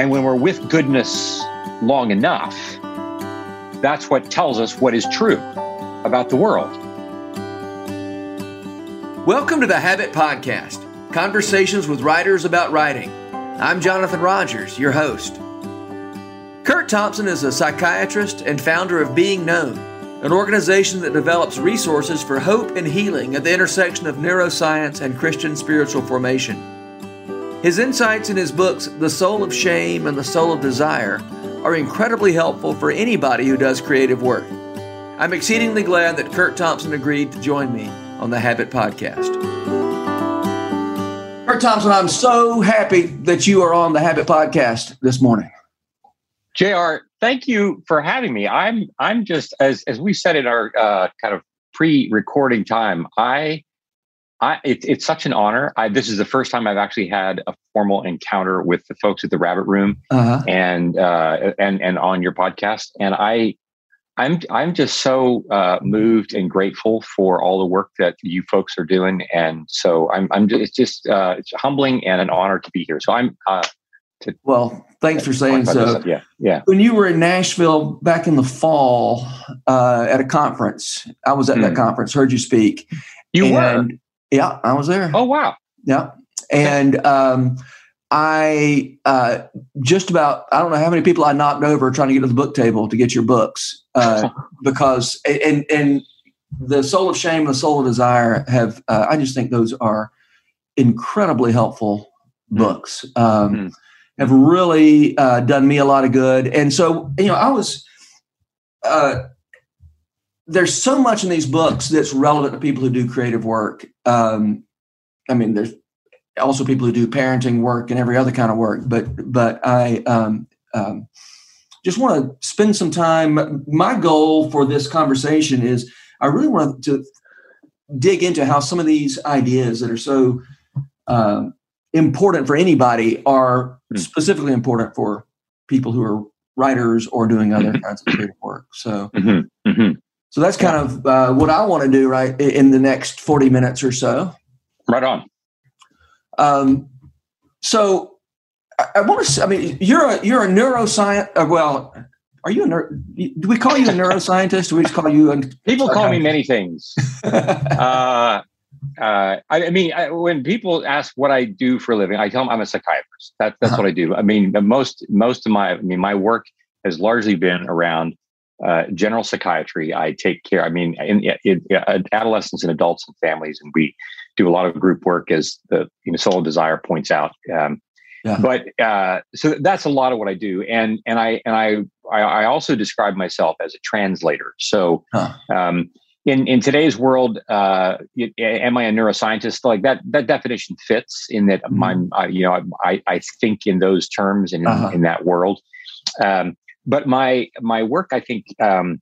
And when we're with goodness long enough, that's what tells us what is true about the world. Welcome to the Habit Podcast conversations with writers about writing. I'm Jonathan Rogers, your host. Curt Thompson is a psychiatrist and founder of Being Known, an organization that develops resources for hope and healing at the intersection of neuroscience and Christian spiritual formation. His insights in his books, The Soul of Shame and The Soul of Desire, are incredibly helpful for anybody who does creative work. I'm exceedingly glad that Curt Thompson agreed to join me on the Habit Podcast. Curt Thompson, I'm so happy that you are on the Habit Podcast this morning. JR, thank you for having me. I'm I'm just as as we said in our uh, kind of pre-recording time. I I, it, it's such an honor. I, this is the first time I've actually had a formal encounter with the folks at the Rabbit Room uh-huh. and uh, and and on your podcast. And I, I'm I'm just so uh, moved and grateful for all the work that you folks are doing. And so I'm I'm just, it's just uh, it's humbling and an honor to be here. So I'm. Uh, to, well, thanks for saying so. Yeah, yeah. When you were in Nashville back in the fall uh, at a conference, I was at mm. that hmm. conference. Heard you speak. You were yeah, I was there. Oh wow. Yeah. And um, I uh, just about I don't know how many people I knocked over trying to get to the book table to get your books uh, because and and the soul of shame and the soul of desire have uh, I just think those are incredibly helpful hmm. books. Um, mm. Have really uh, done me a lot of good, and so you know I was uh, there's so much in these books that's relevant to people who do creative work. Um, I mean, there's also people who do parenting work and every other kind of work, but but I um, um, just want to spend some time. My goal for this conversation is I really want to dig into how some of these ideas that are so uh, important for anybody are hmm. specifically important for people who are writers or doing other mm-hmm. kinds of creative work. So. Mm-hmm. Mm-hmm. So that's kind of uh, what I want to do right in the next 40 minutes or so. Right on. Um, so I, I want to, I mean, you're a, you're a neuroscience, uh, well, are you a neuro, do we call you a neuroscientist? Do we just call you a people call me many things. uh, uh, I, I, mean, I, when people ask what I do for a living, I tell them I'm a psychiatrist. That, that's uh-huh. what I do. I mean, most most of my, I mean, my work has largely been around uh, general psychiatry. I take care. I mean, in, in, in, adolescents and adults and families, and we do a lot of group work, as the you know, Soul Desire points out. Um, yeah. But uh, so that's a lot of what I do, and and I and I I, also describe myself as a translator. So. Huh. Um, in, in today's world, uh, am I a neuroscientist? Like that, that definition fits in that mm-hmm. I'm, I, you know, I, I think in those terms and uh-huh. in, in that world. Um, but my my work, I think, um,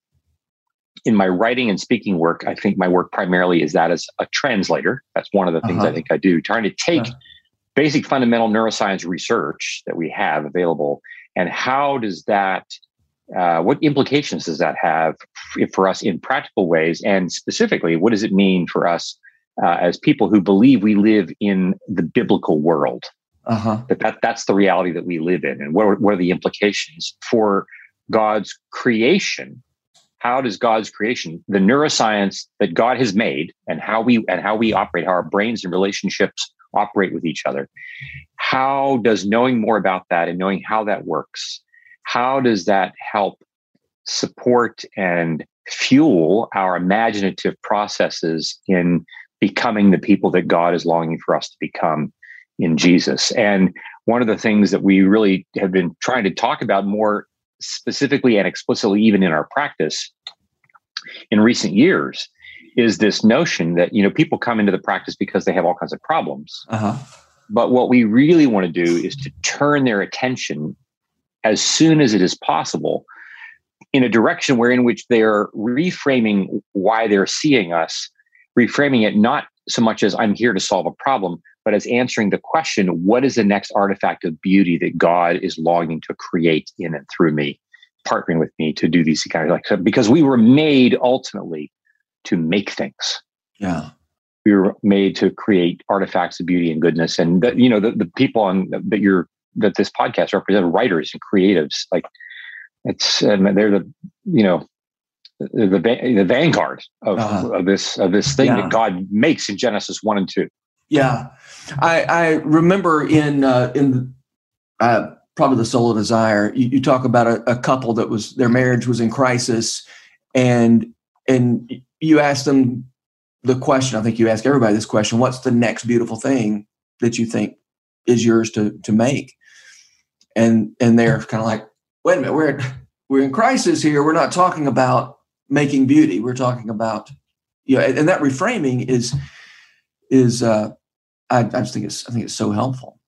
in my writing and speaking work, I think my work primarily is that as a translator. That's one of the things uh-huh. I think I do, trying to take uh-huh. basic fundamental neuroscience research that we have available, and how does that uh, what implications does that have for us in practical ways? And specifically, what does it mean for us uh, as people who believe we live in the biblical world? Uh-huh. that, that that's the reality that we live in. And what are, what are the implications for god's creation? How does god's creation the neuroscience that god has made and how we and how we operate how our brains and relationships operate with each other how does knowing more about that and knowing how that works how does that help support and fuel our imaginative processes in becoming the people that god is longing for us to become in Jesus. And one of the things that we really have been trying to talk about more specifically and explicitly, even in our practice in recent years, is this notion that you know people come into the practice because they have all kinds of problems. Uh-huh. But what we really want to do is to turn their attention as soon as it is possible in a direction where in which they're reframing why they're seeing us, reframing it not so much as I'm here to solve a problem, but as answering the question what is the next artifact of beauty that God is longing to create in and through me, partnering with me to do these kind of like because we were made ultimately to make things. Yeah. We were made to create artifacts of beauty and goodness. And the, you know, the, the people on that you're that this podcast represents writers and creatives. Like it's they're the you know the the vanguard of, uh-huh. of this of this thing yeah. that God makes in Genesis one and two. Yeah, I I remember in uh, in uh, probably the soul of desire. You, you talk about a, a, couple that was their marriage was in crisis, and and you asked them the question. I think you ask everybody this question: What's the next beautiful thing that you think is yours to to make? And and they're kind of like, wait a minute, we're we're in crisis here. We're not talking about making beauty. We're talking about you know, and, and that reframing is is uh, I, I just think it's I think it's so helpful.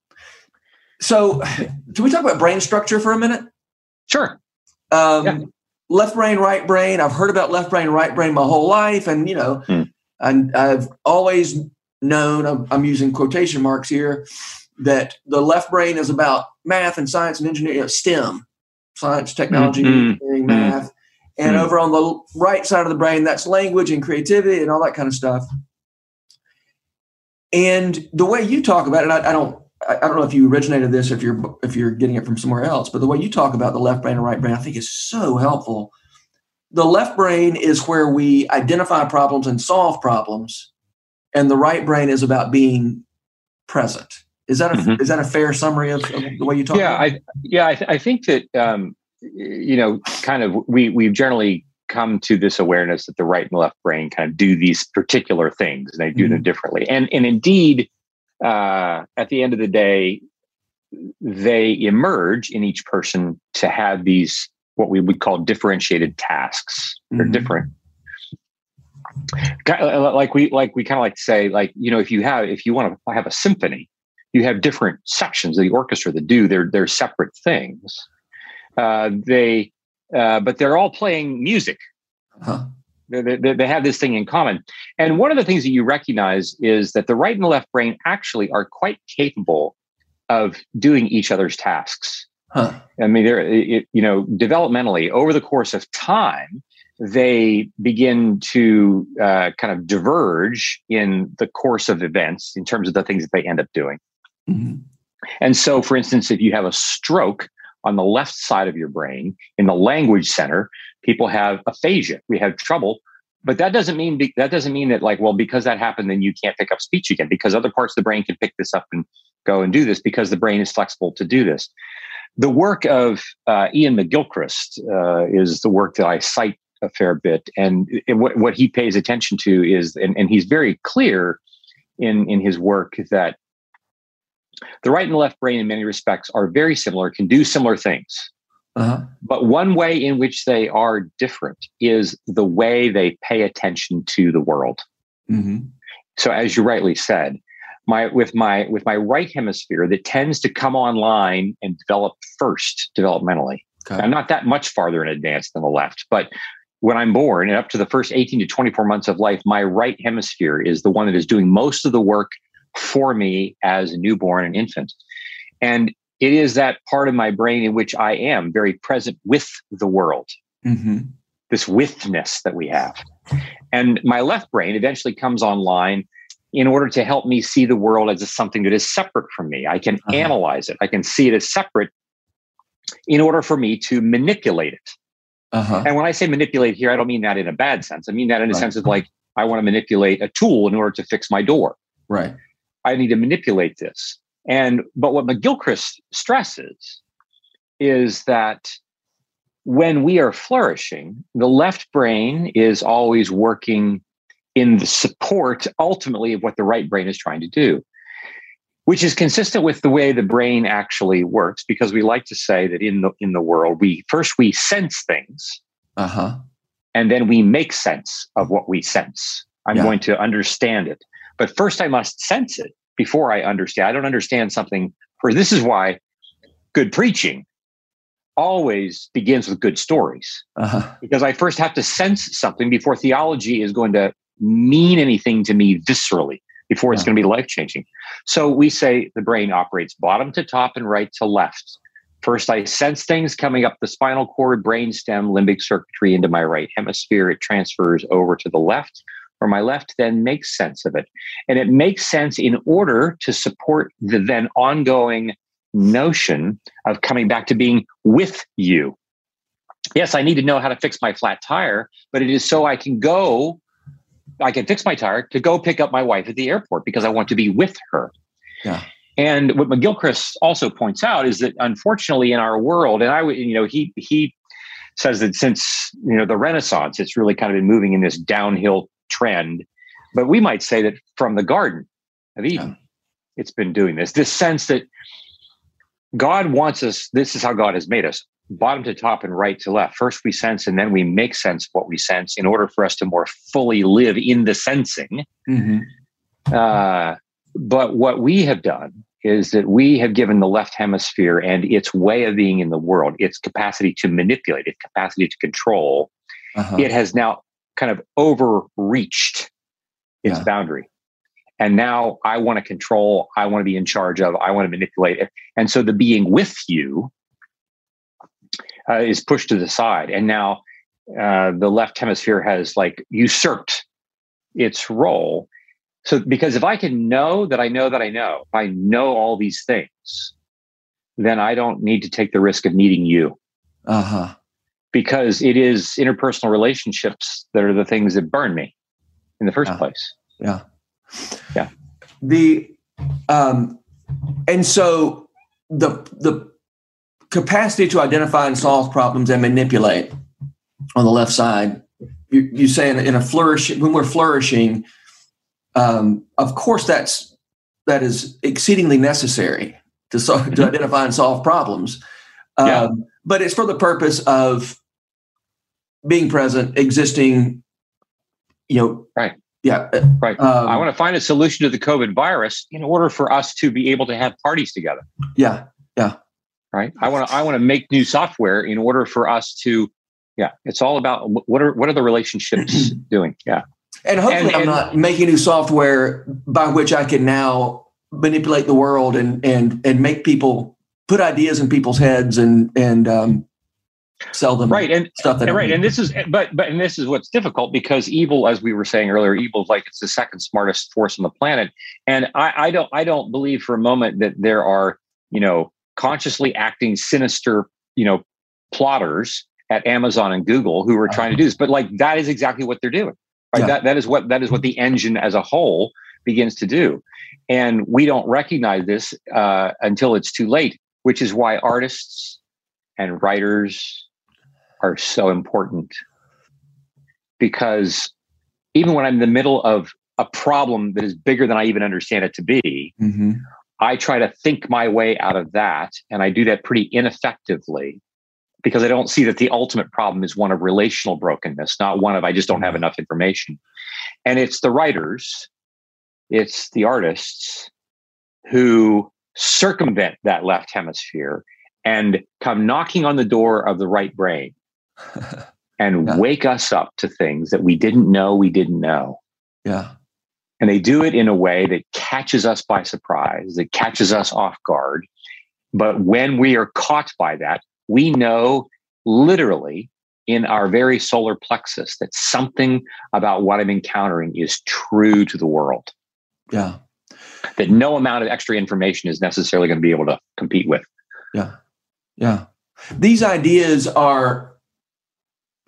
So, can we talk about brain structure for a minute? Sure. Um, yeah. Left brain, right brain. I've heard about left brain, right brain my whole life, and you know, hmm. and I've always known. I'm, I'm, using quotation marks here that the left brain is about math and science and engineering, you know, STEM, science, technology, mm-hmm. engineering, math, and mm-hmm. over on the right side of the brain, that's language and creativity and all that kind of stuff. And the way you talk about it, I, I don't I don't know if you originated this, if you're if you're getting it from somewhere else, but the way you talk about the left brain and right brain, I think is so helpful. The left brain is where we identify problems and solve problems, and the right brain is about being present. Is that a mm-hmm. is that a fair summary of, of, the way you talk? Yeah, I yeah, I, th- I think that um, you know, kind of we we've generally come to this awareness that the right and left brain kind of do these particular things and they do mm-hmm. them differently, and and indeed uh, at the end of the day, they emerge in each person to have these what we would call differentiated tasks. They're mm-hmm. different. Uh, like we like we kind of like to say like you know if you have if you want to have a symphony, you have different sections of the orchestra that do their their separate things. Uh, they uh, but they're all playing music. Huh. They, they, they, have this thing in common. And one of the things that you recognize is that the right and the left brain actually are quite capable of doing each other's tasks. Huh. I mean, they're, it, you know, developmentally over the course of time, they begin to uh, kind of diverge in the course of events in terms of the things that they end up doing. Mm-hmm. And so, for instance, if you have a stroke on the left side of your brain in the language center, people have aphasia. We have trouble. But that doesn't mean that doesn't mean that like well because that happened then you can't pick up speech again because other parts of the brain can pick this up and go and do this because the brain is flexible to do this. The work of uh, Iain McGilchrist uh, is the work that I cite a fair bit, and what, what he pays attention to is, and, and he's very clear in in his work that the right and the left brain in many respects are very similar, can do similar things. Uh-huh. But one way in which they are different is the way they pay attention to the world. Mm-hmm. So, as you rightly said, my with my with my right hemisphere that tends to come online and develop first developmentally. Okay. I'm not that much farther in advance than the left, but when I'm born and up to the first 18 to 24 months of life, my right hemisphere is the one that is doing most of the work for me as a newborn and infant. And it is that part of my brain in which I am very present with the world. Mm-hmm. This withness that we have. And my left brain eventually comes online in order to help me see the world as something that is separate from me. I can uh-huh. analyze it, I can see it as separate in order for me to manipulate it. Uh-huh. And when I say manipulate here, I don't mean that in a bad sense. I mean that in a right. sense of like, I want to manipulate a tool in order to fix my door. Right. I need to manipulate this. And but what McGilchrist stresses is that when we are flourishing, the left brain is always working in the support ultimately of what the right brain is trying to do, which is consistent with the way the brain actually works, because we like to say that in the in the world, we first we sense things, uh-huh. and then we make sense of what we sense. I'm yeah. going to understand it. But first I must sense it before I understand. I don't understand something for this is why good preaching always begins with good stories. Uh-huh. Because I first have to sense something before theology is going to mean anything to me viscerally, before it's uh-huh. going to be life changing. So we say the brain operates bottom to top and right to left. First, I sense things coming up the spinal cord, brainstem, limbic circuitry into my right hemisphere. It transfers over to the left or my left then makes sense of it. And it makes sense in order to support the then ongoing notion of coming back to being with you. Yes, I need to know how to fix my flat tire, but it is so I can go, I can fix my tire to go pick up my wife at the airport because I want to be with her. Yeah. And what McGilchrist also points out is that unfortunately in our world, and I would, you know, he he says that since you know the Renaissance, it's really kind of been moving in this downhill trend. But we might say that from the Garden of Eden, yeah. it's been doing this. This sense that God wants us, this is how God has made us bottom to top and right to left. First we sense and then we make sense of what we sense in order for us to more fully live in the sensing. Mm-hmm. Uh, but what we have done is that we have given the left hemisphere and its way of being in the world, its capacity to manipulate, its capacity to control, uh-huh. it has now kind of overreached its yeah. boundary. And now I want to control, I want to be in charge of, I want to manipulate it. And so the being with you uh, is pushed to the side. And now uh, the left hemisphere has like usurped its role. So, because if I can know that I know that I know, if I know all these things, then I don't need to take the risk of needing you. Uh huh. Because it is interpersonal relationships that are the things that burn me in the first yeah. place. Yeah. Yeah. The um, and so the the capacity to identify and solve problems and manipulate on the left side. You, you say in, in a flourish when we're flourishing, um, of course that's that is exceedingly necessary to solve, mm-hmm. to identify and solve problems. Um, yeah. But it's for the purpose of being present, existing. You know, right yeah. Right. Um, I want to find a solution to the COVID virus in order for us to be able to have parties together. Yeah. Yeah. Right. I want to I want to make new software in order for us to yeah, it's all about what are what are the relationships doing? Yeah. And hopefully and, I'm and, not making new software by which I can now manipulate the world and and and make people put ideas in people's heads and and um, sell them right and stuff that right and this is but but and this is what's difficult because evil as we were saying earlier evil is like it's the second smartest force on the planet. And i i don't i don't believe for a moment that there are you know consciously acting sinister you know plotters at amazon and google who are trying to do this. But like that is exactly what they're doing. Right yeah. that that is what that is what the engine as a whole begins to do. And we don't recognize this uh, until it's too late which is why artists and writers are so important because even when I'm in the middle of a problem that is bigger than I even understand it to be, mm-hmm. I try to think my way out of that. And I do that pretty ineffectively because I don't see that the ultimate problem is one of relational brokenness, not one of I just don't have enough information. And it's the writers, it's the artists who circumvent that left hemisphere and come knocking on the door of the right brain and yeah. wake us up to things that we didn't know we didn't know. Yeah. And they do it in a way that catches us by surprise, that catches us off guard. But when we are caught by that, we know literally in our very solar plexus that something about what I'm encountering is true to the world. Yeah. That no amount of extra information is necessarily going to be able to compete with. Yeah. Yeah. These ideas are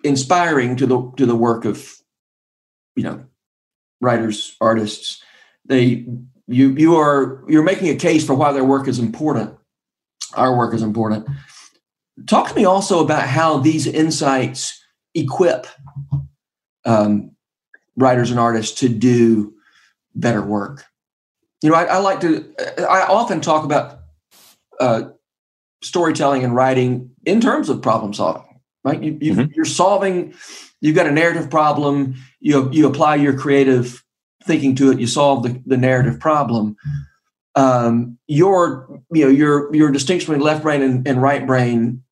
inspiring to the to the work of you know writers artists. They you you are you're making a case for why their work is important our work is important. Talk to me also about how these insights equip um, writers and artists to do better work. You know i, I like to i often talk about uh, storytelling and writing in terms of problem solving right? You, you are mm-hmm. solving. You've got a narrative problem. You you apply your creative thinking to it. You solve the, the narrative problem. Um, your you know your your distinction between left brain and, and right brain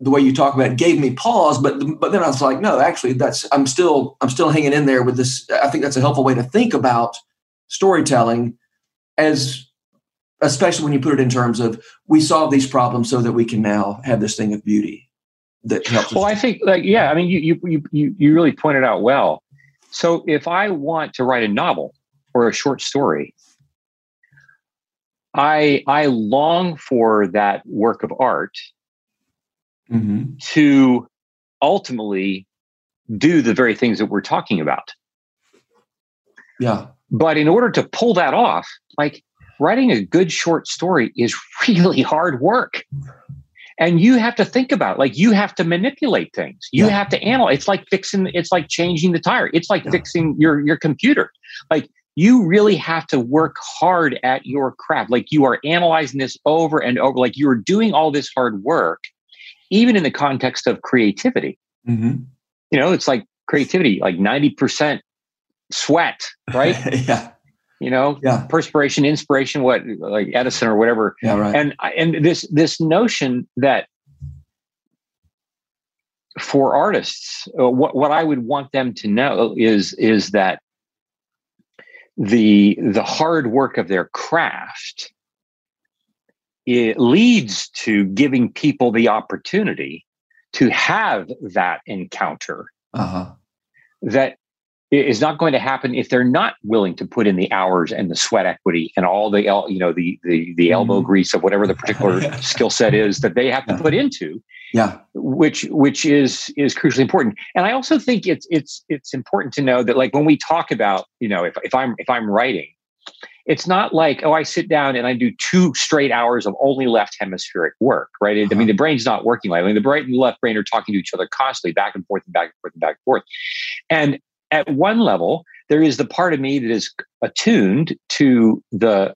the way you talk about it gave me pause but but then i was like no actually that's i'm still i'm still hanging in there with this i think that's a helpful way to think about storytelling as especially when you put it in terms of we solve these problems so that we can now have this thing of beauty that helps. Well, I think like yeah, I mean you you you you really pointed out well. So if I want to write a novel or a short story, I I long for that work of art Mm-hmm. to ultimately do the very things that we're talking about. Yeah. But in order to pull that off, like writing a good short story is really hard work. And you have to think about it. like you have to manipulate things. You Yeah. have to analyze. It's like fixing it's like changing the tire. It's like Yeah. fixing your your computer. Like you really have to work hard at your craft. Like you are analyzing this over and over like you're doing all this hard work even in the context of creativity Mm-hmm. you know it's like creativity like 90% sweat right yeah. You know Yeah. perspiration inspiration what like edison or whatever Yeah. Right. and and this this notion that for artists uh, what what i would want them to know is is that the the hard work of their craft it leads to giving people the opportunity to have that encounter Uh huh. that is not going to happen if they're not willing to put in the hours and the sweat equity and all the you know the the, the elbow Mhm. grease of whatever the particular skill set is that they have to put into Yeah. which which is is crucially important. And i also think it's it's it's important to know that like when we talk about you know if, if i'm if i'm writing it's not like oh i sit down and i do two straight hours of only left hemispheric work right? I mean the brain's not working like I mean, the right and the left brain are talking to each other constantly back and forth and back and forth and back and forth. And at one level there is the part of me that is attuned to the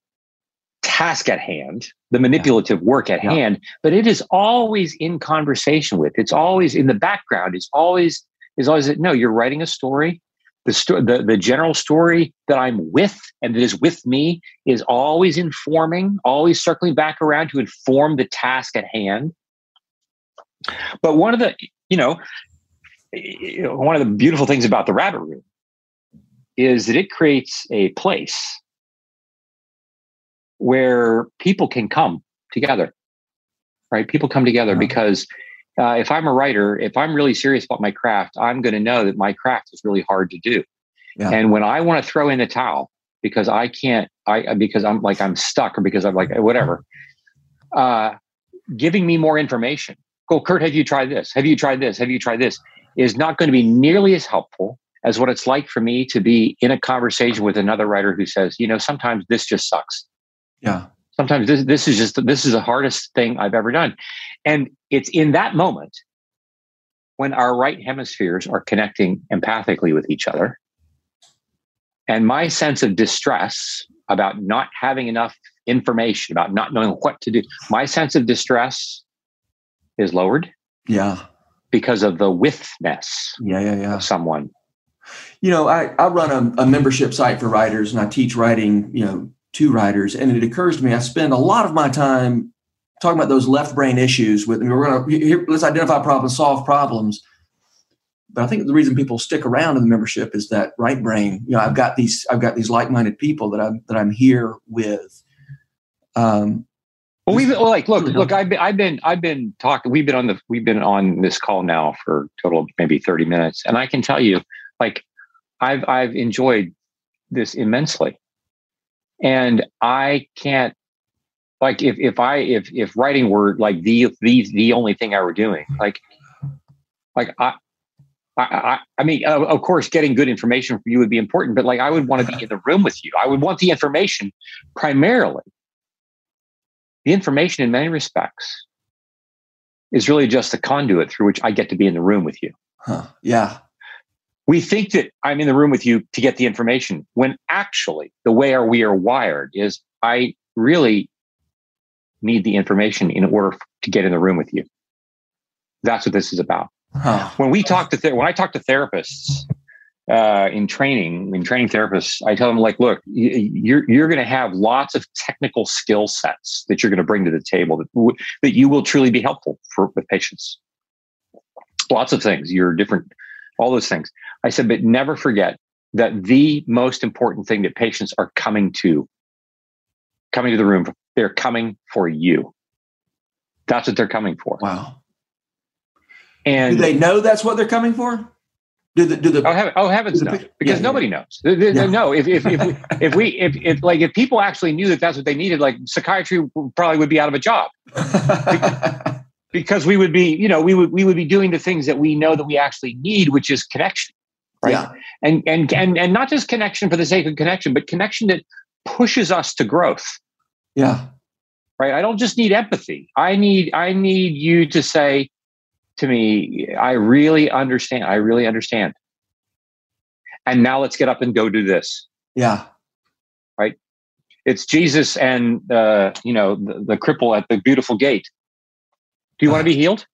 task at hand the manipulative work at Yeah. hand but it is always in conversation with it's always in the background it's always is always no you're writing a story. The, sto- the the general story that i'm with and that is with me is always informing always circling back around to inform the task at hand. But one of the you know you know, one of the beautiful things about the rabbit room is that it creates a place where people can come together right? People come together Yeah. because uh, if i'm a writer if i'm really serious about my craft i'm going to know that my craft is really hard to do. Yeah. and when i want to throw in the towel because i can't i because i'm like i'm stuck or because i'm like whatever uh, giving me more information. Go Curt have you tried this? Have you tried this? Have you tried this is not going to be nearly as helpful as what it's like for me to be in a conversation with another writer who says you know sometimes this just sucks Yeah. sometimes this, this is just this is the hardest thing i've ever done and it's in that moment when our right hemispheres are connecting empathically with each other and my sense of distress about not having enough information about not knowing what to do my sense of distress is lowered Yeah. Because of the withness Yeah. Yeah. Yeah. of someone You know, I, I run a, a membership site for writers and I teach writing, you know, to writers. And it occurs to me, I spend a lot of my time talking about those left brain issues with, we're going to, here, let's identify problems, solve problems. But I think the reason people stick around in the membership is that right brain, you know, I've got these, I've got these like-minded people that I'm, that I'm here with. Um, Well, we've well, like look, look. I've been, I've been, I've been talking. We've been on the, we've been on this call now for a total of maybe thirty minutes, and I can tell you, like, I've, I've enjoyed this immensely, and I can't, like, if if I if if writing were like the the the only thing I were doing, hmm. like, like I. I, I, I mean, of of course, getting good information from you would be important, but like, I would want to be in the room with you. I would want the information primarily the information in many respects is really just the conduit through which I get to be in the room with you. huh, yeah. We think that I'm in the room with you to get the information when actually the way our, we are wired is I really need the information in order to get in the room with you. That's what this is about. Huh. When we talk to ther- when I talk to therapists uh, in training, in training therapists, I tell them like, look, you're you're going to have lots of technical skill sets that you're going to bring to the table that that you will truly be helpful for with patients. Lots of things. You're different, all those things. I said, but never forget that the most important thing that patients are coming to, coming to the room, they're coming for you. That's what they're coming for. Wow. And Do they know that's what they're coming for? Do the do the oh, heaven, oh heavens do the no because yeah, nobody knows. They- they- Yeah. no if if if we, if we if, if like if people actually knew that that's what they needed like psychiatry probably would be out of a job. Because we would be you know we would we would be doing the things that we know that we actually need which is connection right? Yeah. and and and and not just connection for the sake of connection but connection that pushes us to growth. Yeah. right? I don't just need empathy. I need i need you to say to me i really understand i really understand. And now let's get up and go do this. Yeah. Right. It's jesus and uh you know the, the cripple at the beautiful gate. Do you want to be healed? Do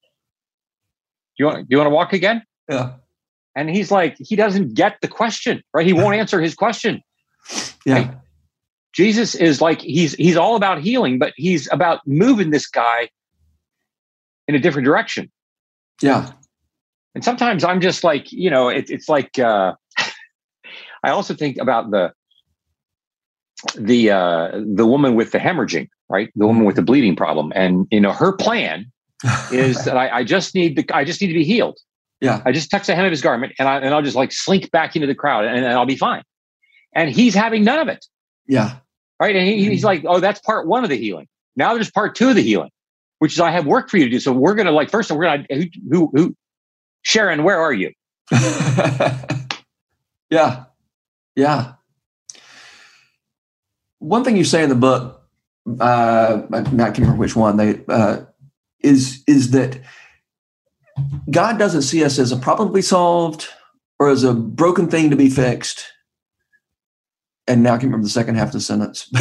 you want do you want to walk again? Yeah. and he's like he doesn't get the question right? He won't answer his question. Yeah. jesus is like he's he's all about healing but he's about moving this guy in a different direction Yeah. and sometimes i'm just like you know it, it's like uh i also think about the the uh the woman with the hemorrhaging right? The woman with the bleeding problem. And you know her plan is that I, I just need to i just need to be healed. Yeah. i just touch the hem of his garment and, I, and i'll just like slink back into the crowd and, and i'll be fine. And he's having none of it. Yeah. right? And he, he's like oh that's part one of the healing. Now there's part two of the healing which is i have work for you to do so we're gonna like first we're gonna who who, who sharon where are you yeah. Yeah. One thing you say in the book, uh, I can't remember which one they uh, is is that God doesn't see us as a problem to be solved or as a broken thing to be fixed. And now I can remember the second half of the sentence,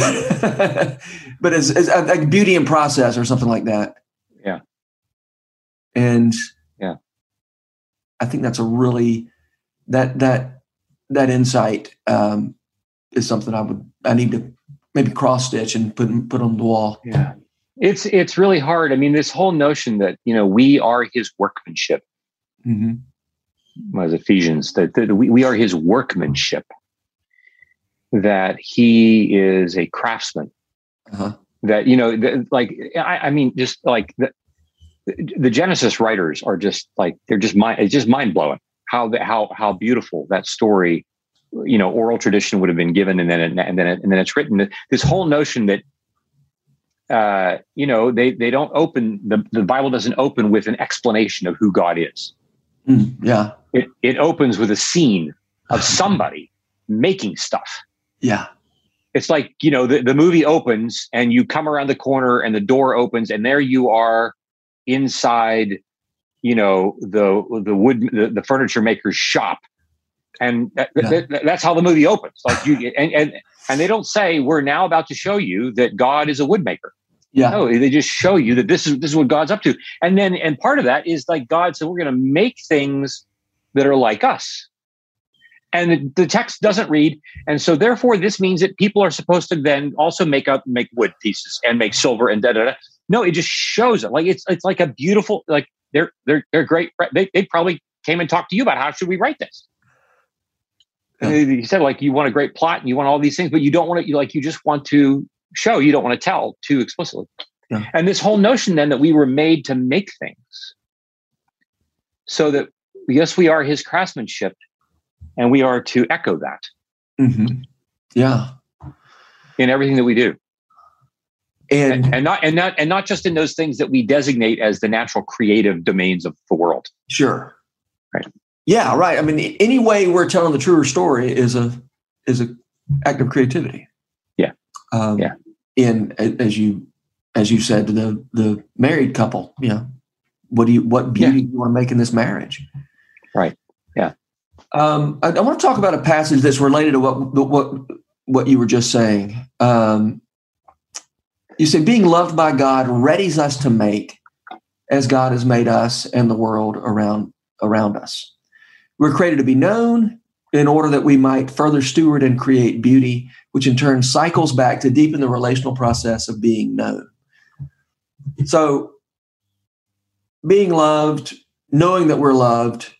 but as, as uh, like beauty in process or something like that. Yeah. And Yeah. I think that's a really that that that insight um, is something I would I need to maybe cross stitch and put put on the wall. Yeah. It's it's really hard. I mean, this whole notion that, you know, we are his workmanship, Mm-hmm. as Ephesians, that, that we, we are his workmanship, that he is a craftsman, Uh-huh. that, you know, the, like, I, I mean, just like the, the Genesis writers are just like, they're just mind, it's just mind blowing how, the, how, how beautiful that story, you know, oral tradition would have been given. And then, it, and then, it, and then it's written this whole notion that, uh, you know, they they don't open the the Bible doesn't open with an explanation of who God is. Mm, yeah, It it opens with a scene of somebody making stuff. Yeah, It's like you know the the movie opens and you come around the corner and the door opens and there you are inside, you know the the wood the, the furniture maker's shop, and that, Yeah. that- that- that's how the movie opens. Like you and and and they don't say we're now about to show you that God is a woodmaker. yeah, No, they just show you that this is this is what God's up to. And then and part of that is like God said, we're going to make things that are like us. And the, text doesn't read, and so therefore this means that people are supposed to then also make up make wood pieces and make silver and da da da. No, it just shows it like it's it's like a beautiful like they're they're they're great. They they probably came and talked to you about how should we write this. You said like you want a great plot and you want all these things, but you don't want to you like you just want to show you don't want to tell too explicitly Yeah. and this whole notion then that we were made to make things so that yes we are his craftsmanship and we are to echo that hmm yeah, in everything that we do and and, and not and not and not just in those things that we designate as the natural creative domains of the world Sure. Right. Yeah, right. I mean, any way we're telling the truer story is a is a act of creativity. Yeah. Um, Yeah. In as you as you said to the the married couple, you know, what do you what beauty do you want to make in this marriage? Right. Um, I, I want to talk about a passage that's related to what what what you were just saying. Um, you say being loved by God readies us to make as God has made us and the world around around us. We're created to be known in order that we might further steward and create beauty, which in turn cycles back to deepen the relational process of being known. So, being loved, knowing that we're loved,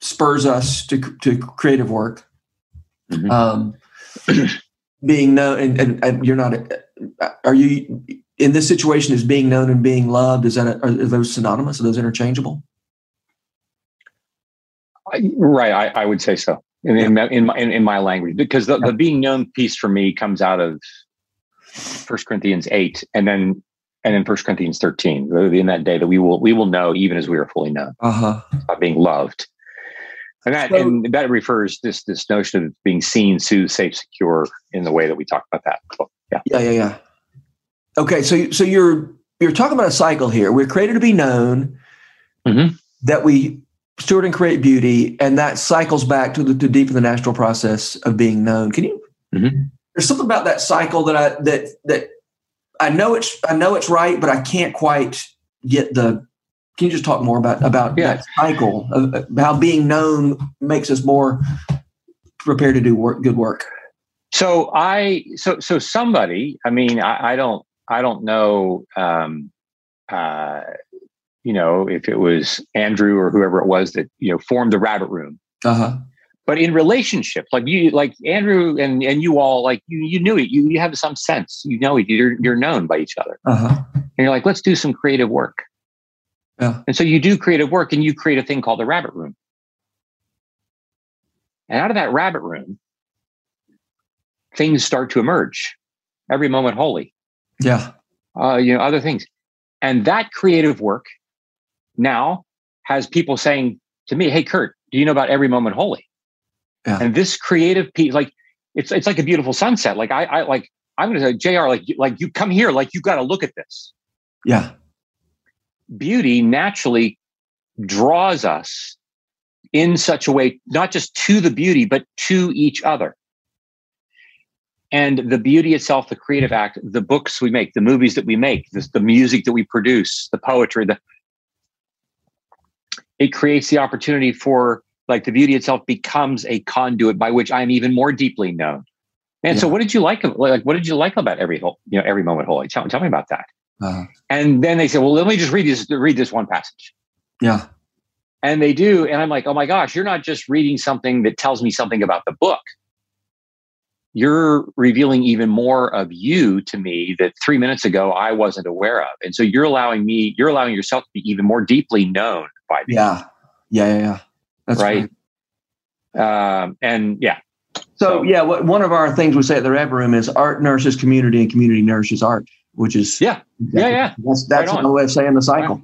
spurs us to, to creative work. Mhm. Um, being known, and, and, and you're not, are you in this situation? Is being known and being loved? Is that are, are those synonymous? Are those interchangeable? right. I, I would say so in, in, in, my, in, in my language because the, the being known piece for me comes out of First Corinthians eight, and then and in First Corinthians thirteen, in that day that we will we will know even as we are fully known, uh-huh. being loved, and that so, and that refers this this notion of being seen, soothed, safe, secure in the way that we talk about that. yeah, yeah, yeah, yeah. Okay, so so you're you're talking about a cycle here. We're created to be known. Mm-hmm. That we steward and create beauty, and that cycles back to the to deepen the natural process of being known. Can you? Mm-hmm. There's something about that cycle that I that that I know it's I know it's right, but I can't quite get the. Can you just talk more about about yeah. that cycle of how being known makes us more prepared to do work, good work? So I so so somebody. I mean, I, I don't I don't know. Um, uh, you know, if it was Andrew or whoever it was that you know formed the Rabbit Room. Uh-huh. But in relationships, like you, like Andrew and and you all, like you, you knew it. You you have some sense. You know it. You're you're known by each other. Uh-huh. And you're like, let's do some creative work. Yeah. And so you do creative work, and you create a thing called the Rabbit Room. And out of that Rabbit Room, things start to emerge. Every moment holy. Yeah. Uh, you know, other things. And that creative work now has people saying to me, Hey, Curt, do you know about every moment holy? Yeah. And this creative piece, like it's it's like a beautiful sunset. Like I, I like I'm gonna say, JR, like like you come here, like you got to look at this. Yeah. Beauty naturally draws us in such a way, not just to the beauty, but to each other. And the beauty itself, the creative act, the books we make, the movies that we make, the, the music that we produce, the poetry, the it creates the opportunity for like the beauty itself becomes a conduit by which I'm even more deeply known. And yeah. so, what did you like? Like, what did you like about every whole, you know every moment holy? Tell, tell me about that. Uh-huh. And then they say, well, let me just read this read this one passage. Yeah. And they do, and I'm like, oh my gosh, you're not just reading something that tells me something about the book. You're revealing even more of you to me that three minutes ago I wasn't aware of. And so you're allowing me, you're allowing yourself to be even more deeply known by me. Yeah. Yeah. Yeah. yeah. That's right. right. Um, and yeah. So, so, yeah, what, one of our things we say at the Rabbit Room is art nourishes community and community nourishes art, which is yeah, exactly, yeah, yeah. That's that's right another way of saying the cycle.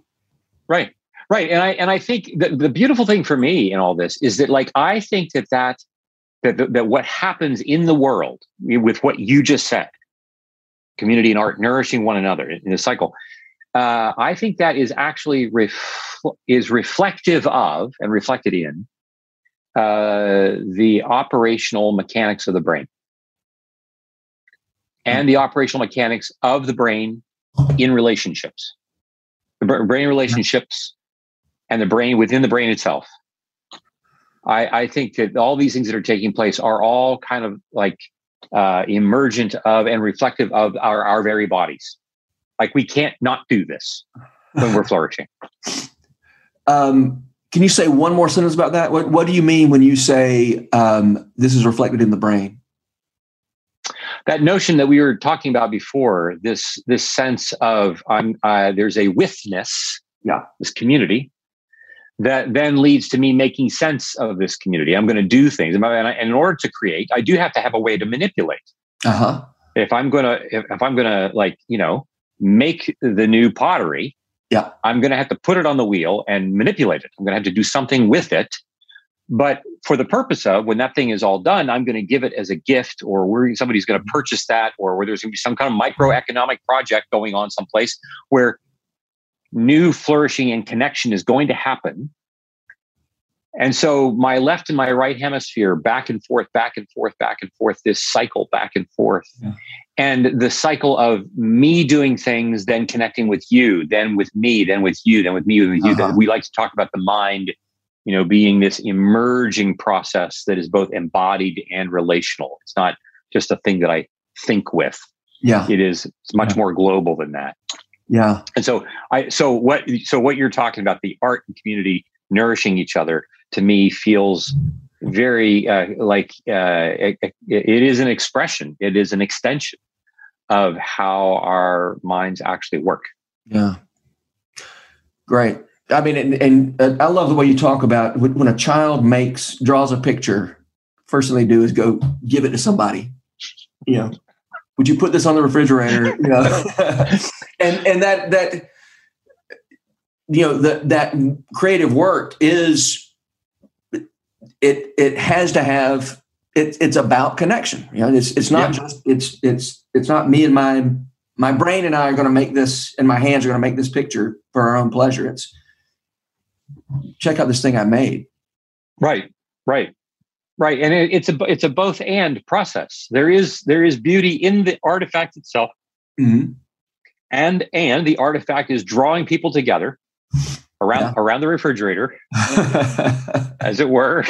Right. right, right. And I and I think that the beautiful thing for me in all this is that like I think that that that that, that what happens in the world with what you just said, community and art nourishing one another in the cycle. Uh, I think that is actually ref- is reflective of and reflected in uh, the operational mechanics of the brain and the operational mechanics of the brain in relationships, the brain relationships and the brain within the brain itself. I, I think that all these things that are taking place are all kind of like uh, emergent of and reflective of our, our very bodies. Like we can't not do this when we're flourishing. Um, can you say one more sentence about that? What, what do you mean when you say um, this is reflected in the brain? That notion that we were talking about before, this this sense of um, uh, there's a withness, yeah, this community that then leads to me making sense of this community. I'm going to do things, and, in order to create, I do have to have a way to manipulate. Uh huh. If I'm gonna, if, if I'm gonna, like you know, make the new pottery, yeah. I'm going to have to put it on the wheel and manipulate it. I'm going to have to do something with it. But for the purpose of when that thing is all done, I'm going to give it as a gift, or where somebody's going to purchase that, or where there's going to be some kind of microeconomic project going on someplace where new flourishing and connection is going to happen. And so my left and my right hemisphere back and forth, back and forth, back and forth, this cycle back and forth. Yeah and the cycle of me doing things, then connecting with you, then with me, then with you, then with me, with you. Uh-huh. We like to talk about the mind, you know, being this emerging process that is both embodied and relational. It's not just a thing that I think with. Yeah, it is. It's much yeah. more global than that. Yeah. And so I so what so what you're talking about the art and community nourishing each other to me feels very uh, like uh, it, it is an expression it is an extension of how our minds actually work yeah great I mean, and, and uh, I love the way you talk about when, when a child makes draws a picture. First thing they do is go give it to somebody. You know, would you put this on the refrigerator? You know, and and that that you know that that creative work is it it has to have it, it's about connection. You know, it's it's not yeah. just it's it's it's not me and my my brain and I are going to make this, and my hands are going to make this picture for our own pleasure. It's check out this thing I made. Right, right, right, and it, it's a it's a both and process. There is there is beauty in the artifact itself, mm-hmm. and and the artifact is drawing people together around yeah. around the refrigerator, as it were.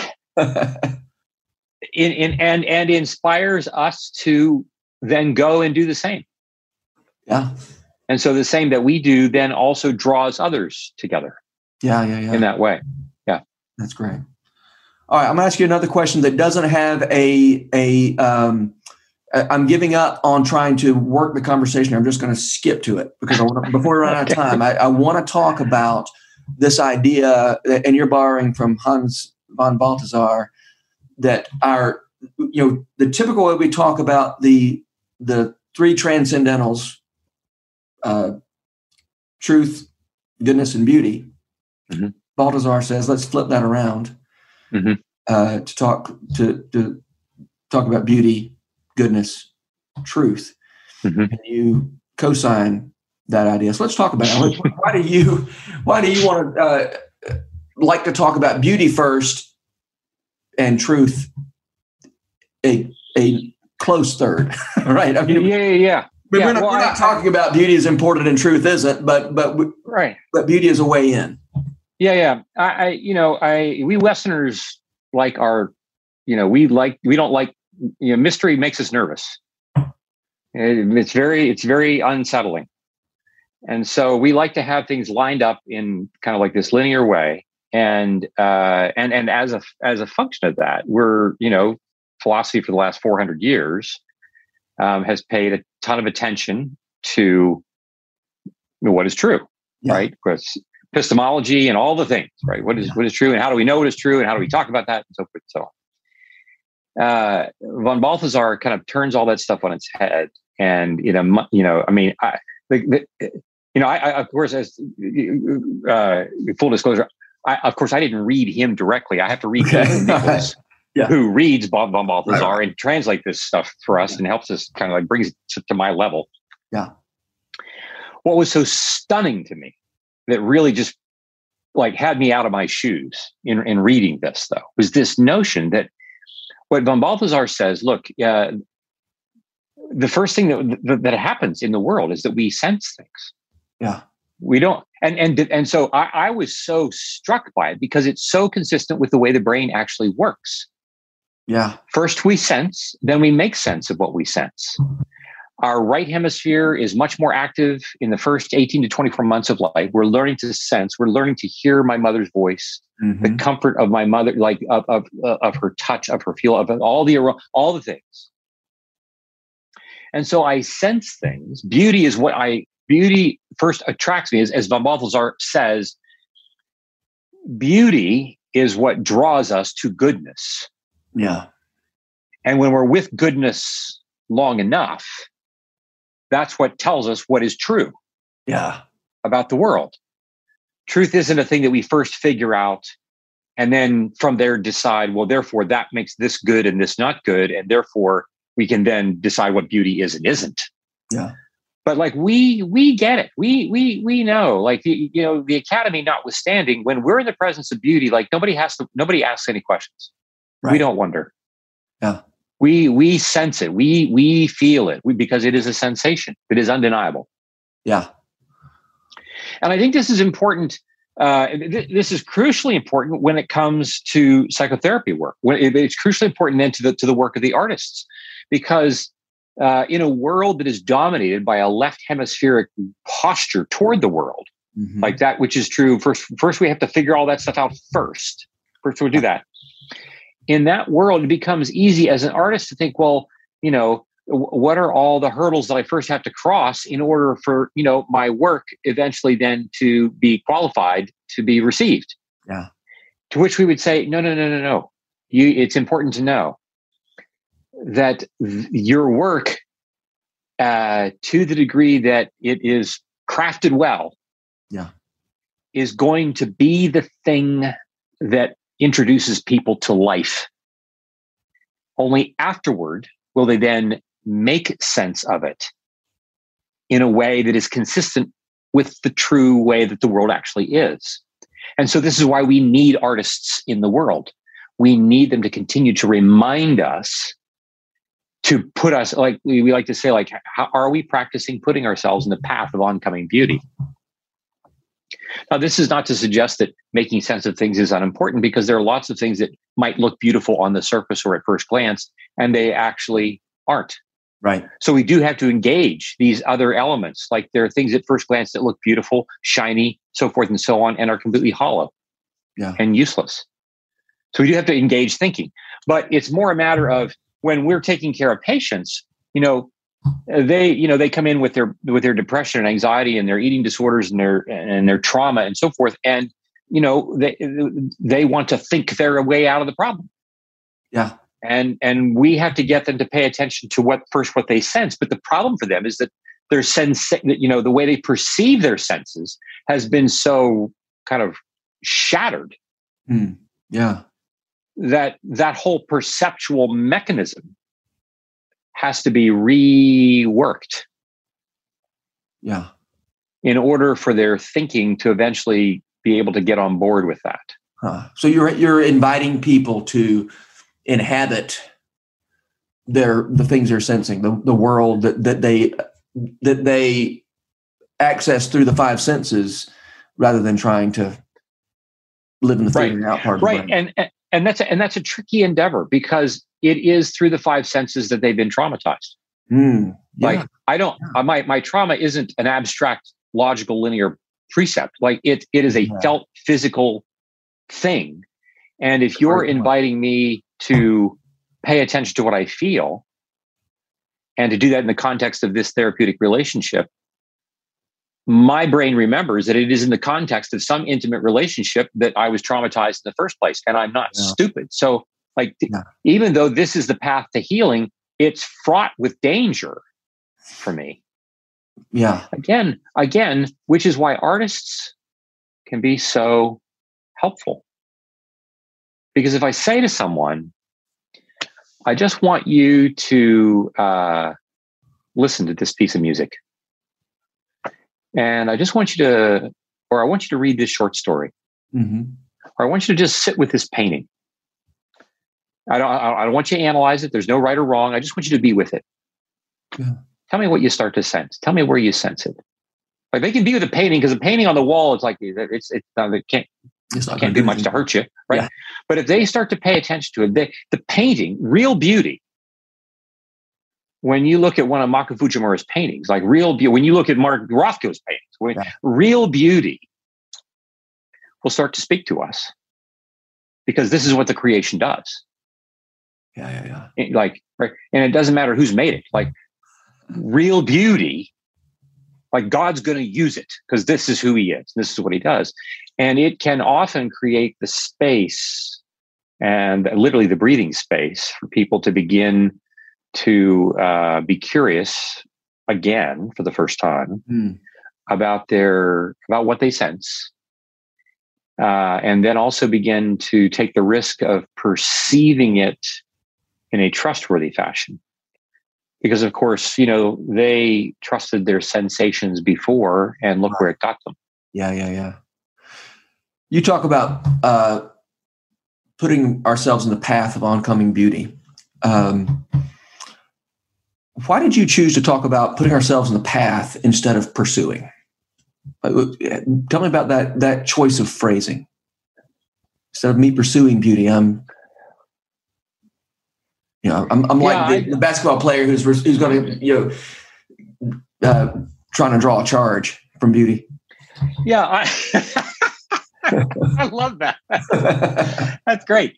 in, in and and inspires us to then go and do the same. Yeah. And so the same that we do then also draws others together. Yeah, yeah, yeah. In that way. Yeah. That's great. All right, I'm gonna ask you another question that doesn't have a a um I'm giving up on trying to work the conversation. I'm just going to skip to it because I want to, before we run out of time, I, I want to talk about this idea, that, and you're borrowing from Hans von Balthasar, that our you know the typical way we talk about the the three transcendentals uh, truth goodness and beauty mm-hmm. says let's flip that around mm-hmm. uh, to talk to, to talk about beauty goodness truth mm-hmm. and you co-sign that idea so let's talk about it why do you why do you want to uh, like to talk about beauty first and truth a a close third, right? I mean, yeah, yeah, yeah. But yeah, we're not, well, we're not I, talking about beauty is important and truth isn't, but but right. But beauty is a way in. Yeah, yeah. I, I, you know, I we Westerners like our, you know, we like we don't like you know mystery makes us nervous. It, it's very it's very unsettling, and so we like to have things lined up in kind of like this linear way and uh, and and as a as a function of that, we're you know philosophy for the last 400 years um, has paid a ton of attention to what is true, yeah. right? Because epistemology and all the things, right? What is yeah. what is true, and how do we know what is true, and how do we talk about that, and so forth, and so on. Uh, von Balthasar kind of turns all that stuff on its head, and you know, you know, I mean, I, the, the, you know, I, I, of course, as uh, full disclosure, I, of course, I didn't read him directly. I have to read Nichols, yeah. who reads Bob von Balthasar right. and translate this stuff for us yeah. and helps us kind of like brings it to my level. Yeah. What was so stunning to me that really just like had me out of my shoes in, in reading this though was this notion that what von Balthasar says, look, uh, the first thing that, that, that happens in the world is that we sense things. Yeah. We don't and and and so I, I, was so struck by it because it's so consistent with the way the brain actually works. Yeah. First we sense then we make sense of what we sense our right hemisphere is much more active in the first 18 to 24 months of life we're learning to sense we're learning to hear my mother's voice mm-hmm. the comfort of my mother like of of, uh, of her touch of her feel of all the all the things and so i sense things beauty is what i beauty first attracts me, as, as von Balthasar says, beauty is what draws us to goodness. Yeah. And when we're with goodness long enough, that's what tells us what is true. Yeah. About the world. Truth isn't a thing that we first figure out and then from there decide, well, therefore that makes this good and this not good. And therefore we can then decide what beauty is and isn't. Yeah but like we we get it we we we know like the, you know the academy notwithstanding when we're in the presence of beauty like nobody has to nobody asks any questions right. we don't wonder yeah we we sense it we we feel it we, because it is a sensation it is undeniable yeah and i think this is important uh, th- this is crucially important when it comes to psychotherapy work when it, it's crucially important then to the to the work of the artists because uh, in a world that is dominated by a left hemispheric posture toward the world, mm-hmm. like that, which is true. First, first we have to figure all that stuff out first. First, we do that. In that world, it becomes easy as an artist to think, well, you know, what are all the hurdles that I first have to cross in order for you know my work eventually then to be qualified to be received? Yeah. To which we would say, no, no, no, no, no. You, it's important to know that th- your work, uh, to the degree that it is crafted well, yeah, is going to be the thing that introduces people to life. Only afterward will they then make sense of it in a way that is consistent with the true way that the world actually is. And so, this is why we need artists in the world. We need them to continue to remind us to put us, like we, like to say, like, how are we practicing putting ourselves in the path of oncoming beauty? Now, this is not to suggest that making sense of things is unimportant because there are lots of things that might look beautiful on the surface or at first glance, and they actually aren't. Right. So we do have to engage these other elements. Like there are things at first glance that look beautiful, shiny, so forth and so on, and are completely hollow yeah. and useless. So we do have to engage thinking. But it's more a matter of when we're taking care of patients, you know, they, you know, they come in with their with their depression and anxiety and their eating disorders and their and their trauma and so forth. And, you know, they they want to think their way out of the problem. Yeah. And and we have to get them to pay attention to what first what they sense. But the problem for them is that their sense that you know the way they perceive their senses has been so kind of shattered. Mm, yeah. That that whole perceptual mechanism has to be reworked yeah in order for their thinking to eventually be able to get on board with that huh. so you're you're inviting people to inhabit their the things they're sensing, the, the world that, that they that they access through the five senses rather than trying to live in the figuring right. out part right and, and and that's a, and that's a tricky endeavor because it is through the five senses that they've been traumatized mm, yeah. like i don't yeah. my my trauma isn't an abstract logical linear precept like it it is a yeah. felt physical thing and if you're inviting me to pay attention to what I feel and to do that in the context of this therapeutic relationship, my brain remembers that it is in the context of some intimate relationship that I was traumatized in the first place. And I'm not yeah. stupid. So, like, yeah. even though this is the path to healing, it's fraught with danger for me. Yeah. Again, again, which is why artists can be so helpful. Because if I say to someone, I just want you to uh, listen to this piece of music. And I just want you to, or I want you to read this short story. Mm-hmm. Or I want you to just sit with this painting. I don't, I don't want you to analyze it. There's no right or wrong. I just want you to be with it. Yeah. Tell me what you start to sense. Tell me where you sense it. Like they can be with a painting because a painting on the wall is like it's it's it can't it's not can't do much to hurt you, right? Yeah. But if they start to pay attention to it, they, the painting, real beauty. When you look at one of Mako Fujimura's paintings, like real beauty, when you look at Mark Rothko's paintings, when, yeah. real beauty will start to speak to us because this is what the creation does. Yeah, yeah, yeah. Like, right, and it doesn't matter who's made it. Like, real beauty like God's going to use it because this is who he is. This is what he does. And it can often create the space and literally the breathing space for people to begin to uh, be curious again for the first time mm. about their about what they sense uh, and then also begin to take the risk of perceiving it in a trustworthy fashion. Because of course you know they trusted their sensations before and look where it got them. Yeah yeah yeah. You talk about uh, putting ourselves in the path of oncoming beauty. Um, why did you choose to talk about putting ourselves in the path instead of pursuing uh, tell me about that that choice of phrasing instead of me pursuing beauty i'm you know, I'm, I'm yeah, like the, I, the, basketball player who's who's going to you know uh, trying to draw a charge from beauty. Yeah, I I love that. That's great.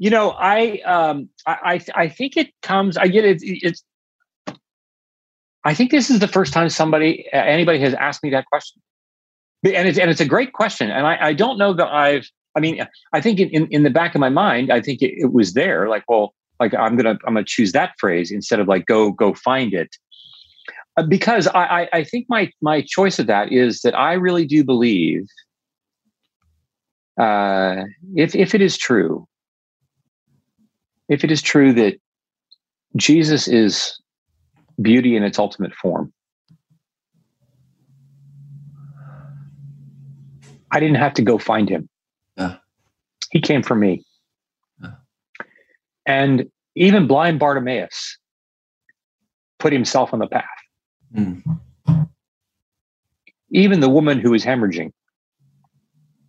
You know, I um I I think it comes. I get it. It's I think this is the first time somebody, anybody has asked me that question. And it's, and it's a great question. And I, I don't know that I've, I mean, I think in, in the back of my mind, I think it, it was there like, well, like I'm going to, I'm going to choose that phrase instead of like, go, go find it. Uh, because I, I, I think my, my choice of that is that I really do believe uh, if, if it is true, if it is true that Jesus is beauty in its ultimate form, I didn't have to go find him. Yeah. He came for me. Yeah. And even blind Bartimaeus put himself on the path. Mm. Even the woman who was hemorrhaging,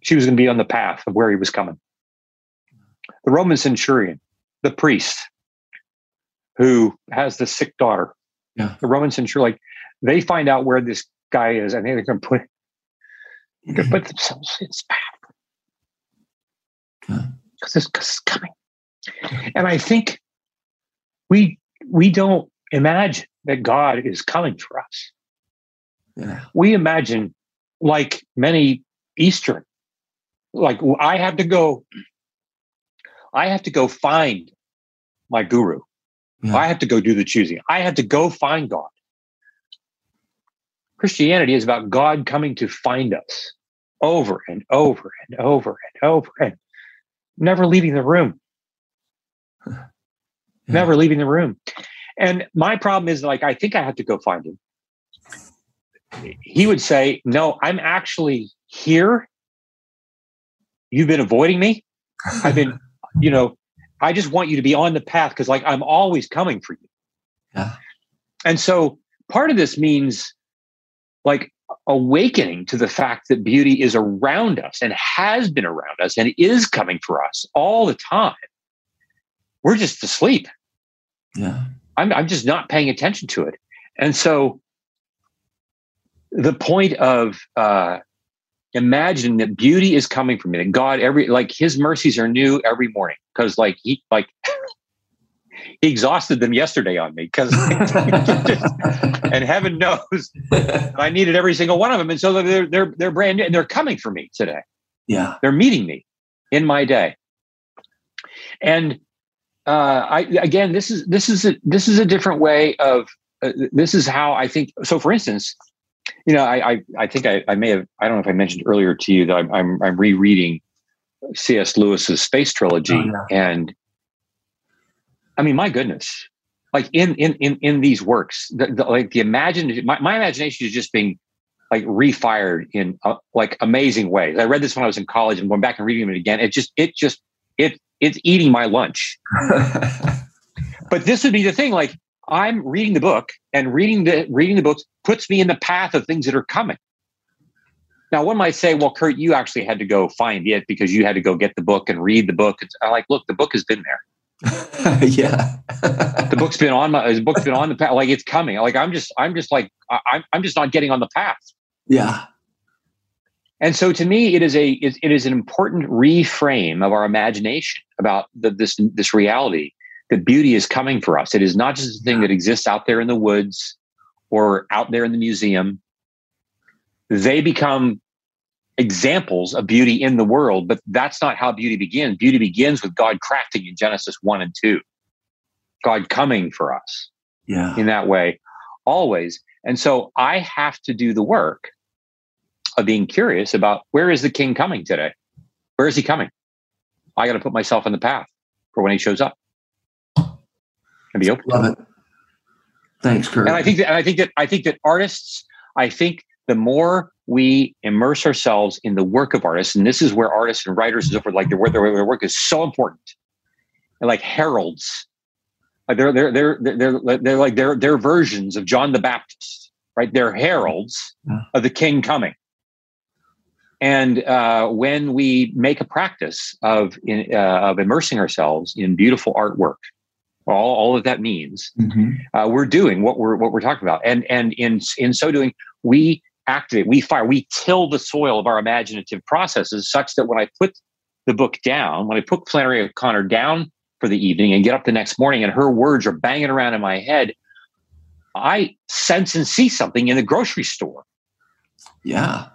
she was going to be on the path of where he was coming. The Roman centurion, the priest who has the sick daughter, yeah. the Roman centurion, like they find out where this guy is and they're going to put to put themselves in his path because it's, it's coming. And I think we we don't imagine that God is coming for us. Yeah. We imagine, like many Eastern, like I have to go, I have to go find my guru. Yeah. I have to go do the choosing. I have to go find God. Christianity is about God coming to find us over and over and over and over and never leaving the room. Yeah. Never leaving the room. And my problem is like, I think I have to go find him. He would say, No, I'm actually here. You've been avoiding me. I've been, you know, I just want you to be on the path because, like, I'm always coming for you. Yeah. And so part of this means like awakening to the fact that beauty is around us and has been around us and is coming for us all the time. We're just asleep. Yeah. I'm, I'm just not paying attention to it. And so the point of uh, imagining that beauty is coming from me, that God every like his mercies are new every morning. Cause like he like he exhausted them yesterday on me because and heaven knows I needed every single one of them. And so they're they're they're brand new and they're coming for me today. Yeah. They're meeting me in my day. And uh, I again, this is this is a this is a different way of uh, this is how I think. So, for instance, you know, I I, I think I, I, may have I don't know if I mentioned earlier to you that I'm I'm, I'm rereading C.S. Lewis's space trilogy, oh, yeah. and I mean, my goodness, like in in in in these works, the, the, like the imagination, my, my imagination is just being like refired in uh, like amazing ways. I read this when I was in college and going back and reading it again. It just it just it it's eating my lunch. but this would be the thing. Like I'm reading the book, and reading the reading the books puts me in the path of things that are coming. Now, one might say, "Well, Curt, you actually had to go find it because you had to go get the book and read the book." It's I like, look, the book has been there. yeah, the book's been on my the book's been on the path. Like it's coming. Like I'm just I'm just like I'm I'm just not getting on the path. Yeah, and so to me, it is a it, it is an important reframe of our imagination about the, this this reality that beauty is coming for us. It is not just a thing that exists out there in the woods or out there in the museum. They become examples of beauty in the world, but that's not how beauty begins. Beauty begins with God crafting in Genesis 1 and 2. God coming for us. Yeah. In that way, always. And so I have to do the work of being curious about where is the king coming today? Where is he coming? I got to put myself in the path for when he shows up and be open. Love it. Thanks, Curt. And I think that, and I think that I think that artists, I think the more we immerse ourselves in the work of artists, and this is where artists and writers and so forth, like their, their, their work is so important. And like heralds, like they're they're they're they're they're like their their versions of John the Baptist, right? They're heralds yeah. of the King coming. And uh, when we make a practice of in, uh, of immersing ourselves in beautiful artwork, all, all that that means, mm-hmm. uh, we're doing what we're what we're talking about. And and in in so doing, we activate, we fire, we till the soil of our imaginative processes, such that when I put the book down, when I put Flannery O'Connor down for the evening and get up the next morning, and her words are banging around in my head, I sense and see something in the grocery store. Yeah.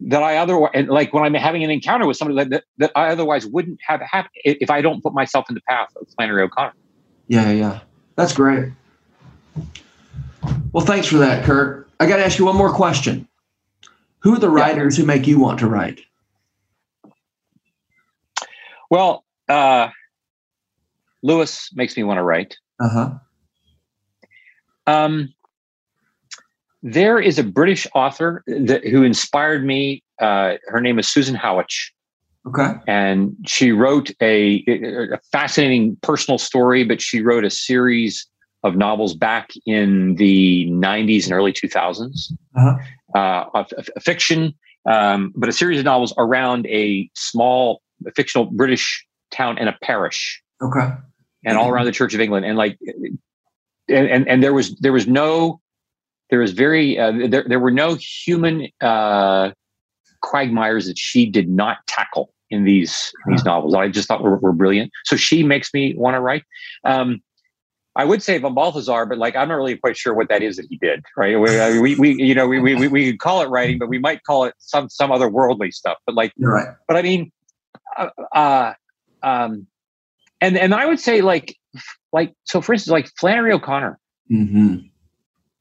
That I otherwise, and like when I'm having an encounter with somebody that, that I otherwise wouldn't have happened if I don't put myself in the path of Flannery O'Connor. Yeah, yeah. That's great. Well, thanks for that, Curt. I got to ask you one more question. Who are the writers yeah. who make you want to write? Well, uh, Lewis makes me want to write. Uh huh. Um, there is a British author that, who inspired me. Uh, her name is Susan Howatch. Okay. And she wrote a, a, fascinating personal story, but she wrote a series of novels back in the 90s and early 2000s. Uh-huh. Uh, a, a fiction, um, but a series of novels around a small fictional British town and a parish. Okay. And all around the Church of England. And like, and, and, and there was, there was no, there was very, uh, there, there were no human, uh, quagmires that she did not tackle in these these novels. I just thought were, were brilliant. So she makes me want to write. Um, I would say von Balthasar, but like I'm not really quite sure what that is that he did. Right? We, we, we you know we, we we could call it writing, but we might call it some some other worldly stuff. But like, You're right. But I mean, uh, uh, um, and and I would say like like so for instance like Flannery O'Connor. Mm-hmm.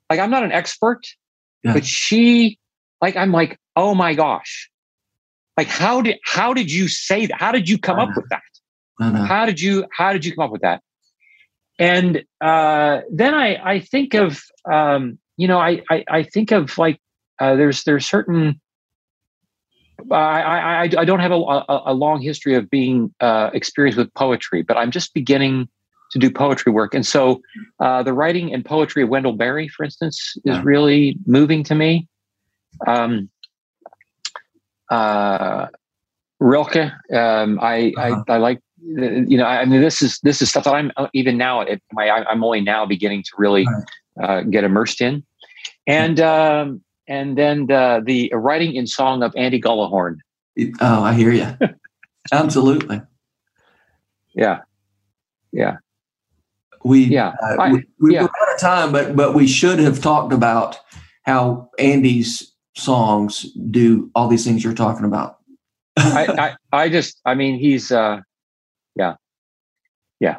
Like I'm not an expert, yeah. but she like I'm like oh my gosh like how did how did you say that? How did you come up with that? How did you how did you come up with that? And uh, then I I think of um, you know I, I, I think of like uh, there's there's certain I, I I don't have a, a, a long history of being uh, experienced with poetry, but I'm just beginning to do poetry work, and so uh, the writing and poetry of Wendell Berry, for instance, is yeah. really moving to me. Um, uh, Rilke. Um, I, uh-huh. I, I like you know I mean this is this is stuff that I'm uh, even now at my I'm only now beginning to really uh, get immersed in, and um, and then the, the writing in song of Andy Gullahorn. Oh, I hear you. Absolutely. Yeah. Yeah. We yeah uh, I, we, we yeah. out of time, but but we should have talked about how Andy's songs do all these things you're talking about. I, I, I just, I mean, he's, uh, yeah, yeah,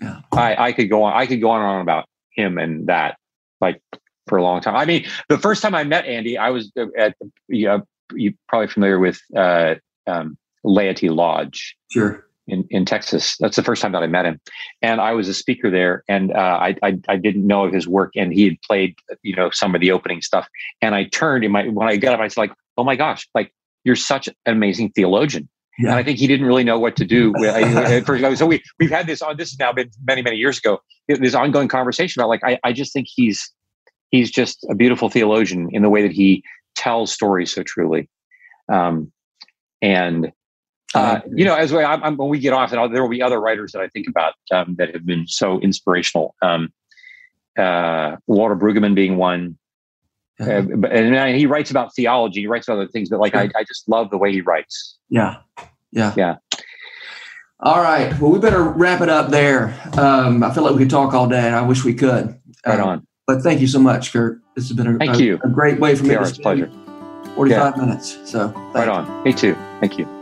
yeah. I, I could go on, I could go on and on about him and that, like for a long time. I mean, the first time I met Andy, I was at, you know, you're probably familiar with uh, um, Laity Lodge. Sure in, in Texas. That's the first time that I met him, and I was a speaker there, and uh, I, I, I didn't know of his work, and he had played you know some of the opening stuff, and I turned in my when I got up, I was like, oh my gosh, like you're such an amazing theologian. Yeah. And I think he didn't really know what to do. so we we've had this on. This has now been many many years ago. This ongoing conversation about like I, I just think he's he's just a beautiful theologian in the way that he tells stories so truly. Um, and uh, you know, as we, I'm, I'm, when we get off, and there will be other writers that I think about um, that have been so inspirational. Um, uh, Walter Brueggemann being one, uh, and he writes about theology. He writes about other things, but like I, I just love the way he writes. Yeah, yeah, yeah. All right. Well, we better wrap it up there. Um, I feel like we could talk all day, and I wish we could. Right um, on. But thank you so much, Curt. This has been a, thank a, you. a great way for me to pleasure. Forty-five yeah. minutes. So right on. Me too. Thank you.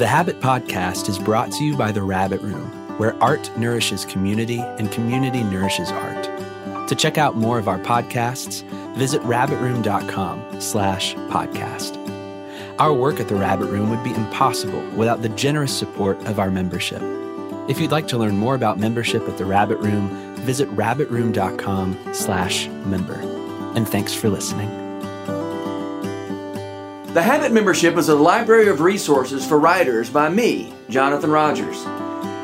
The Habit Podcast is brought to you by The Rabbit Room, where art nourishes community and community nourishes art. To check out more of our podcasts, visit rabbitroom.com slash podcast. Our work at The Rabbit Room would be impossible without the generous support of our membership. If you'd like to learn more about membership at The Rabbit Room, visit rabbitroom.com slash member. And thanks for listening. The Habit membership is a library of resources for writers by me, Jonathan Rogers.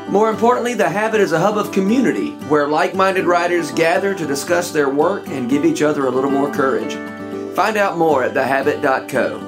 More importantly, The Habit is a hub of community where like minded writers gather to discuss their work and give each other a little more courage. Find out more at thehabit.co.